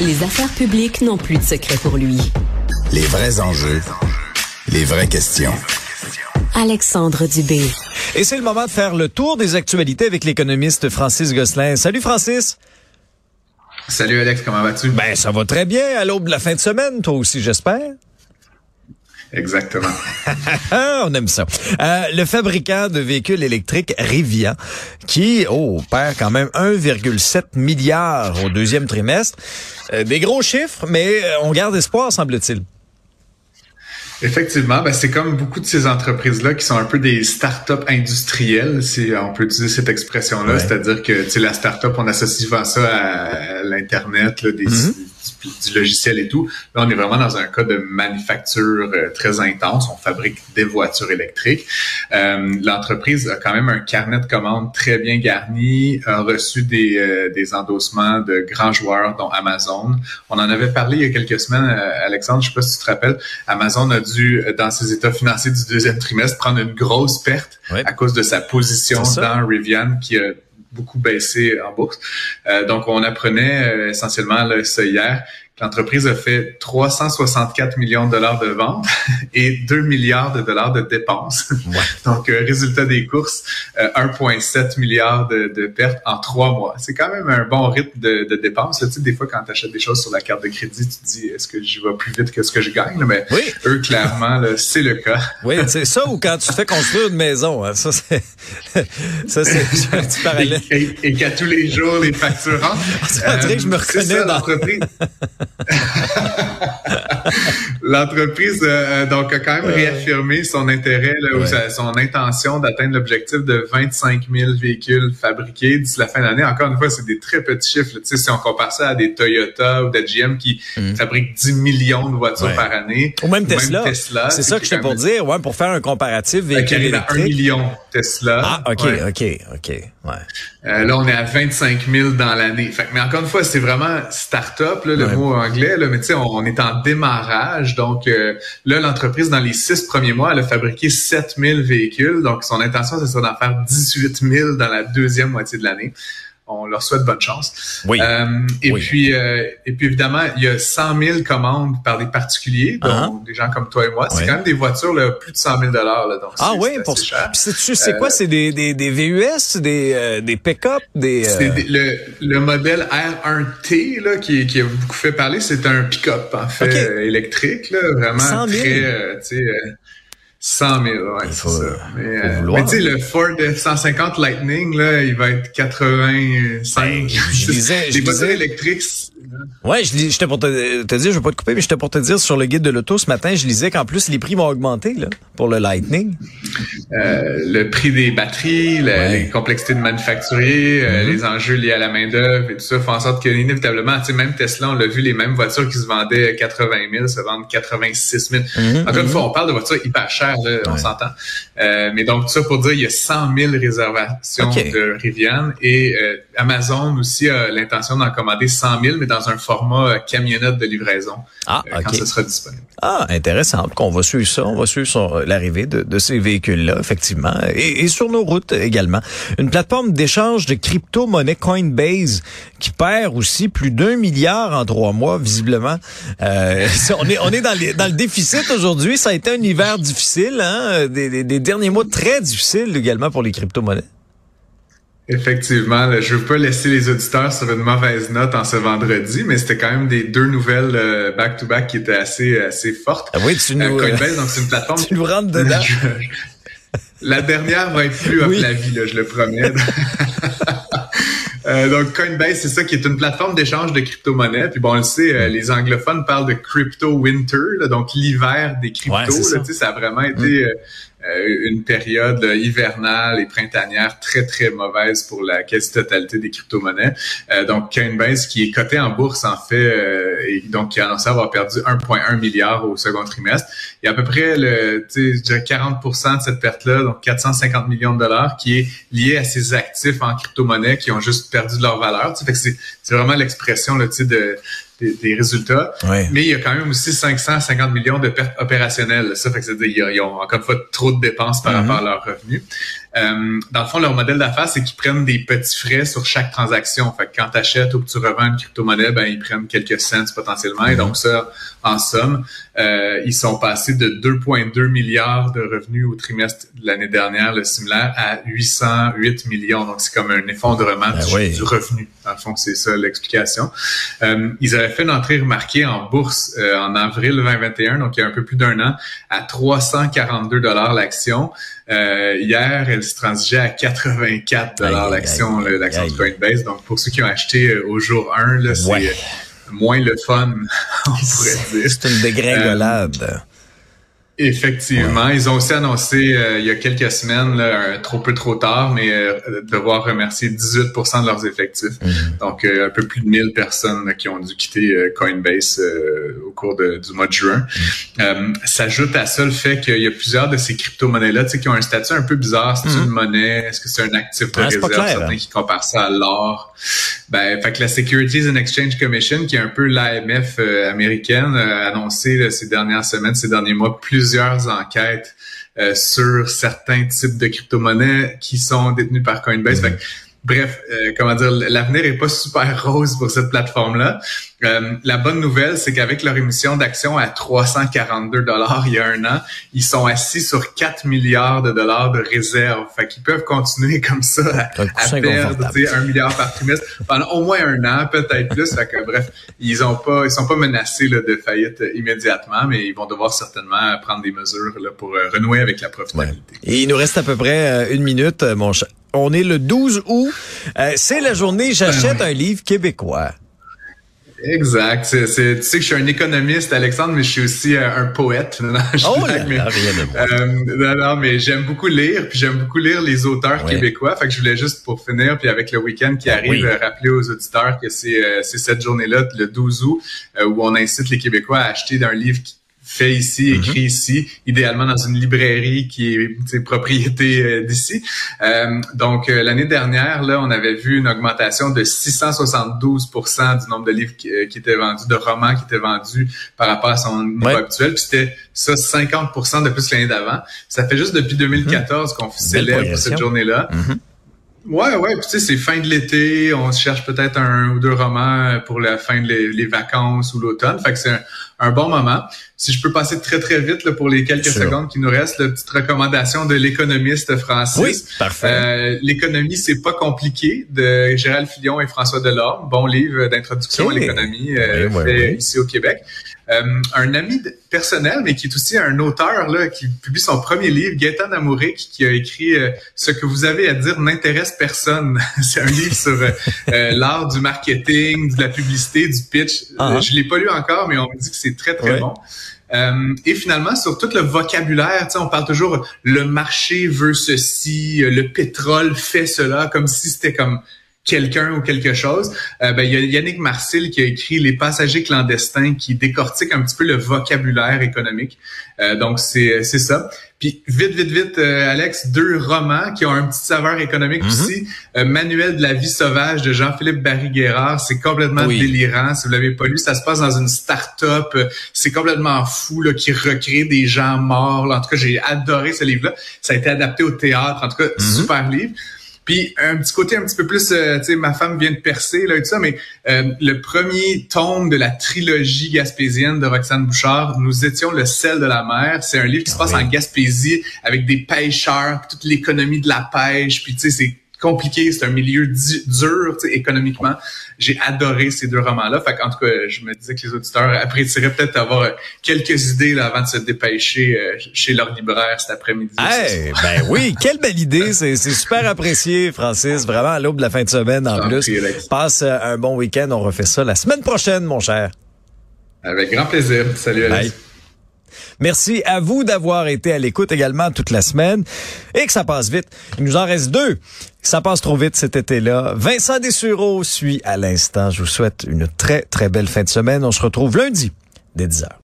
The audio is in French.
Les affaires publiques n'ont plus de secret pour lui. Les vrais enjeux, les vraies questions. Alexandre Dubé. Et c'est le moment de faire le tour des actualités avec l'économiste Francis Gosselin. Salut Francis. Salut Alex, comment vas-tu? Ben, ça va très bien à l'aube de la fin de semaine, toi aussi, j'espère. Exactement. On aime ça. Euh, le fabricant de véhicules électriques Rivian, qui oh, perd quand même 1,7 milliard au deuxième trimestre. Euh, des gros chiffres, mais euh, on garde espoir, semble-t-il. Effectivement, ben c'est comme beaucoup de ces entreprises-là qui sont un peu des start-up industrielles, si on peut utiliser cette expression-là, c'est-à-dire que la start-up, on associe souvent ça à, l'Internet, des, mm-hmm du, logiciel et tout. Là, on est vraiment dans un cas de manufacture euh, très intense. On fabrique des voitures électriques. Euh, L'entreprise a quand même un carnet de commandes très bien garni, a reçu des, euh, des endossements de grands joueurs, dont Amazon. On en avait parlé il y a quelques semaines, euh, Alexandre, je sais pas si tu te rappelles, Amazon a dû, dans ses états financiers du deuxième trimestre, prendre une grosse perte à cause de sa position dans Rivian qui a beaucoup baissé en bourse. Euh, donc, on apprenait euh, essentiellement là, ça hier L'entreprise a fait 364 millions de dollars de ventes et 2 milliards de dollars de dépenses. Donc, euh, résultat des courses, 1,7 euh, milliard de, de, pertes en trois mois. C'est quand même un bon rythme de, de dépenses. Tu sais, des fois, quand tu achètes des choses sur la carte de crédit, tu te dis, est-ce que j'y vais plus vite que ce que je gagne? Mais oui. eux, clairement, c'est le cas. Oui, c'est ça ou quand tu fais construire une maison. Hein. Ça, c'est ça un petit parallèle. Et, et, qu'à tous les jours, les factures rentrent. Euh, je me reconnais dans... L'entreprise euh, donc a quand même réaffirmé son intérêt ou son intention d'atteindre l'objectif de 25 000 véhicules fabriqués d'ici la fin d'année. Encore une fois, c'est des très petits chiffres. Tu sais, si on compare ça à des Toyota ou des GM qui mm. fabriquent 10 millions de voitures par année, ou même Tesla. c'est ça que je pour dire, ouais, pour faire un comparatif véhicule électrique. 1 million Tesla. Ah, ok, ok, ok, ouais. Euh, là, on est à 25 000 dans l'année. Mais encore une fois, c'est vraiment start-up, le mot anglais, là, mais tu sais, on, est en démarrage. Donc euh, là, l'entreprise, dans les six premiers mois, elle a fabriqué 7 000 véhicules. Donc son intention, ce serait d'en faire 18 000 dans la deuxième moitié de l'année on leur souhaite bonne chance. Oui. Euh, et puis euh, et puis évidemment, il y a 100 000 commandes par des particuliers, donc uh-huh. des gens comme toi et moi. C'est quand même des voitures là, plus de 100 000 dollars donc Ah oui, pour cher. c'est quoi? C'est des, des, des VUS, des euh, des pick-up, des. C'est le le modèle R1T là qui qui a beaucoup fait parler. C'est un pick-up en fait électrique là, vraiment très tu sais 100 000, ouais, c'est ça. Mais, euh, mais tu sais, le Ford F-150 Lightning, là, il va être 85. Ben, je disais, je disais, électriques. Je j'étais pour te, te, dire, je vais pas te couper, mais j'étais pour te dire sur le guide de l'auto ce matin, je lisais qu'en plus les prix vont augmenter là pour le Lightning. Euh, le prix des batteries, la, les complexités de manufacturier, euh, mm-hmm. les enjeux liés à la main d'œuvre et tout ça font en sorte que inévitablement, tu sais, même Tesla, on l'a vu, les mêmes voitures qui se vendaient 80 000 se vendent 86 000. Mm-hmm. Encore une fois, on parle de voitures hyper chères, là, on s'entend. Euh, mais donc tout ça pour dire, il y a 100 000 réservations de Rivian et Amazon aussi a l'intention d'en commander 100 000, mais dans un format euh, camionnette de livraison ah, euh, quand ce sera disponible. Ah, intéressant. On va suivre ça. On va suivre euh, l'arrivée de, de, ces véhicules-là, effectivement. Et, et, sur nos routes également. Une plateforme d'échange de crypto-monnaie Coinbase qui perd aussi plus d'un milliard en trois mois, visiblement. Euh, on est, on est dans, les, dans le déficit aujourd'hui. Ça a été un hiver difficile, hein? des, des, des derniers mois très difficiles également pour les crypto-monnaies. Effectivement, je veux pas laisser les auditeurs sur une mauvaise note en ce vendredi, mais c'était quand même des deux nouvelles euh, back-to-back qui étaient assez assez fortes. Ah oui, tu nous, euh, Coinbase, donc c'est une plateforme. tu nous rentres dedans. la dernière va être plus oui. la vie, là, je le promets. Euh, donc Coinbase, c'est ça qui est une plateforme d'échange de crypto-monnaies. Puis bon, on le sait, euh, les anglophones parlent de crypto winter, donc l'hiver des cryptos. ça. ça. a vraiment été mm. Euh, une période hivernale et printanière très, très mauvaise pour la quasi-totalité des crypto-monnaies. Euh, donc, Coinbase, qui est coté en bourse, en fait, euh, et donc qui a annoncé avoir perdu 1,1 milliard au second trimestre. Il y a à peu près le, je dirais 40% de cette perte-là, donc 450 millions de dollars, qui est lié à ces actifs en crypto-monnaie qui ont juste perdu de leur valeur. Que c'est vraiment l'expression là, de des, résultats. Mais il y a quand même aussi 550 millions de pertes opérationnelles. Ça fait que c'est ils, ont encore une fois trop de dépenses par mm-hmm. rapport à leurs revenus. Euh, dans le fond, leur modèle d'affaires, c'est qu'ils prennent des petits frais sur chaque transaction. Fait que quand tu achètes ou que tu revends une crypto-monnaie, ben, ils prennent quelques cents potentiellement. Et donc ça, en somme, euh, ils sont passés de 2,2 milliards de revenus au trimestre de l'année dernière, le similaire, à 808 millions. Donc c'est comme un effondrement ben du, revenu. Dans le fond, c'est ça l'explication. Euh, ils avaient fait une entrée remarquée en bourse euh, en avril 2021, donc il y a un peu plus d'un an, à 342 dollars l'action. Euh, hier, elle se transigeait à 84 dollars l'action, l'action de Coinbase. Donc, pour ceux qui ont acheté euh, au jour 1, là, c'est euh, moins le fun, on pourrait dire. C'est une dégringolade. Effectivement, ils ont aussi annoncé euh, il y a quelques semaines, là, trop peu trop tard, mais euh, devoir remercier 18% de leurs effectifs. Mhm. Donc euh, un peu plus de 1000 personnes qui ont dû quitter Coinbase au cours du mois de juin. Mhm. S'ajoute à ça le fait qu'il y a plusieurs de ces crypto-monnaies-là qui ont un statut un peu bizarre. C'est une mhm. monnaie? Est-ce que c'est un actif de réserve? Certains hein. qui comparent ça à l'or. Ben, fait que la Securities and Exchange Commission, qui est un peu l'AMF américaine, a annoncé ces dernières semaines, ces derniers mois, plus plusieurs enquêtes euh, sur certains types de crypto-monnaies qui sont détenus par Coinbase. Mm-hmm. Bref, euh, comment dire, l'avenir est pas super rose pour cette plateforme-là. Euh, la bonne nouvelle, c'est qu'avec leur émission d'actions à 342 dollars il y a un an, ils sont assis sur 4 milliards de dollars de réserves. Fait qu'ils peuvent continuer comme ça à, perdre un milliard par trimestre pendant au moins un an, peut-être plus. Fait que, bref, ils ont pas, ils sont pas menacés là, de faillite immédiatement, mais ils vont devoir certainement prendre des mesures là, pour euh, renouer avec la profitabilité. Et il nous reste à peu près une minute, mon cher. On est le 12 août. Euh, c'est la journée J'achète un livre québécois. Exact. Tu sais que je suis un économiste, Alexandre, mais je suis aussi euh, un poète. Non, oh là, mais, euh, non, mais j'aime beaucoup lire, puis j'aime beaucoup lire les auteurs québécois. Fait que je voulais juste pour finir, puis avec le week-end qui ah arrive, rappeler aux auditeurs que c'est, c'est cette journée-là, le 12 août, où on incite les Québécois à acheter un livre qui fait ici, mhm. écrit ici, idéalement dans une librairie qui est propriété euh, d'ici. Euh, donc euh, l'année dernière, là, on avait vu une augmentation de 672 du nombre de livres qui, étaient vendus, de romans qui étaient vendus par rapport à son niveau actuel. Puis c'était ça 50 de plus l'année d'avant. Ça fait juste depuis 2014 qu'on célèbre cette journée-là. Mhm. Ouais, ouais. Puis tu sais, c'est fin de l'été. On cherche peut-être un ou deux romans pour la fin des les vacances ou l'automne. Fait que c'est un, bon moment. Si je peux passer très très vite là, pour les quelques secondes qui nous restent, la petite recommandation de l'économiste Francis. Oui, parfait. Euh, L'économie, c'est pas compliqué de Gérald Fillon et François Delorme. Bon livre d'introduction à l'économie euh, fait ici au Québec. Euh, un ami personnel, mais qui est aussi un auteur là, qui publie son premier livre, Gaëtan Amouric, qui a écrit euh, Ce que vous avez à dire n'intéresse personne. C'est un livre sur euh, l'art du marketing, de la publicité, du pitch. Ah. Je l'ai pas lu encore, mais on me dit que c'est très, très bon. et finalement, sur tout le vocabulaire, on parle toujours le marché veut ceci, le pétrole fait cela, comme si c'était comme quelqu'un ou quelque chose. Euh, ben, il y a Yannick Marcel qui a écrit Les passagers clandestins qui décortique un petit peu le vocabulaire économique. Euh, donc, c'est ça. Puis, vite, vite, vite, euh, Alex, deux romans qui ont un petit saveur économique mm-hmm. aussi. Manuel de la vie sauvage de Jean-Philippe Barry-Guerrard. C'est complètement délirant. Si vous l'avez pas lu, ça se passe dans une start-up. C'est complètement fou, là, qui recrée des gens morts. En tout cas, j'ai adoré ce livre-là. Ça a été adapté au théâtre. En tout cas, mm-hmm. super livre. Puis un petit côté un petit peu plus, euh, tu sais, ma femme vient de percer là et tout ça, mais euh, le premier tome de la trilogie gaspésienne de Roxane Bouchard, nous étions le sel de la mer. C'est un livre qui se passe en Gaspésie avec des pêcheurs, toute l'économie de la pêche, puis tu sais, c'est compliqué, c'est un milieu dur économiquement. J'ai adoré ces deux romans-là. Fait en tout cas, je me disais que les auditeurs apprécieraient peut-être avoir quelques idées là, avant de se dépêcher euh, chez leur libraire cet après-midi. Hey, ben oui, quelle belle idée. C'est super apprécié, Francis. Vraiment à l'aube de la fin de semaine en plus. Passe euh, un bon week-end. On refait ça la semaine prochaine, mon cher. Avec grand plaisir. Salut Alex. Merci à vous d'avoir été à l'écoute également toute la semaine et que ça passe vite. Il nous en reste deux. Ça passe trop vite cet été-là. Vincent Dessureau suit à l'instant. Je vous souhaite une très, très belle fin de semaine. On se retrouve lundi dès 10 heures.